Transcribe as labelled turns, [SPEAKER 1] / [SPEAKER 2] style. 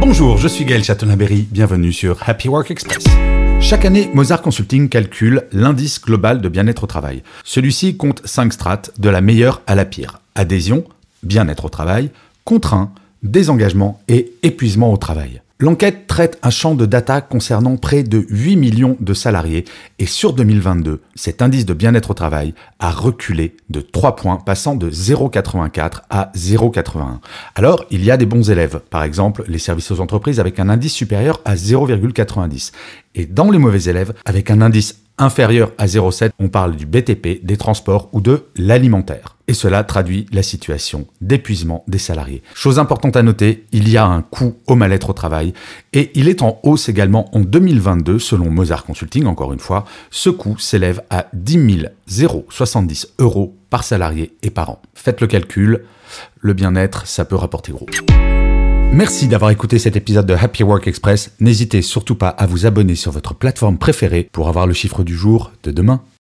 [SPEAKER 1] Bonjour, je suis Gaël Chatonaberry, bienvenue sur Happy Work Express. Chaque année, Mozart Consulting calcule l'indice global de bien-être au travail. Celui-ci compte 5 strates, de la meilleure à la pire. Adhésion, bien-être au travail, contraint, désengagement et épuisement au travail. L'enquête traite un champ de data concernant près de 8 millions de salariés et sur 2022, cet indice de bien-être au travail a reculé de 3 points, passant de 0,84 à 0,81. Alors, il y a des bons élèves, par exemple les services aux entreprises avec un indice supérieur à 0,90. Et dans les mauvais élèves, avec un indice inférieur à 0,7, on parle du BTP, des transports ou de l'alimentaire. Et cela traduit la situation d'épuisement des salariés. Chose importante à noter, il y a un coût au mal-être au travail et il est en hausse également en 2022 selon Mozart Consulting, encore une fois. Ce coût s'élève à 10 070 euros par salarié et par an. Faites le calcul, le bien-être, ça peut rapporter gros. Merci d'avoir écouté cet épisode de Happy Work Express. N'hésitez surtout pas à vous abonner sur votre plateforme préférée pour avoir le chiffre du jour de demain.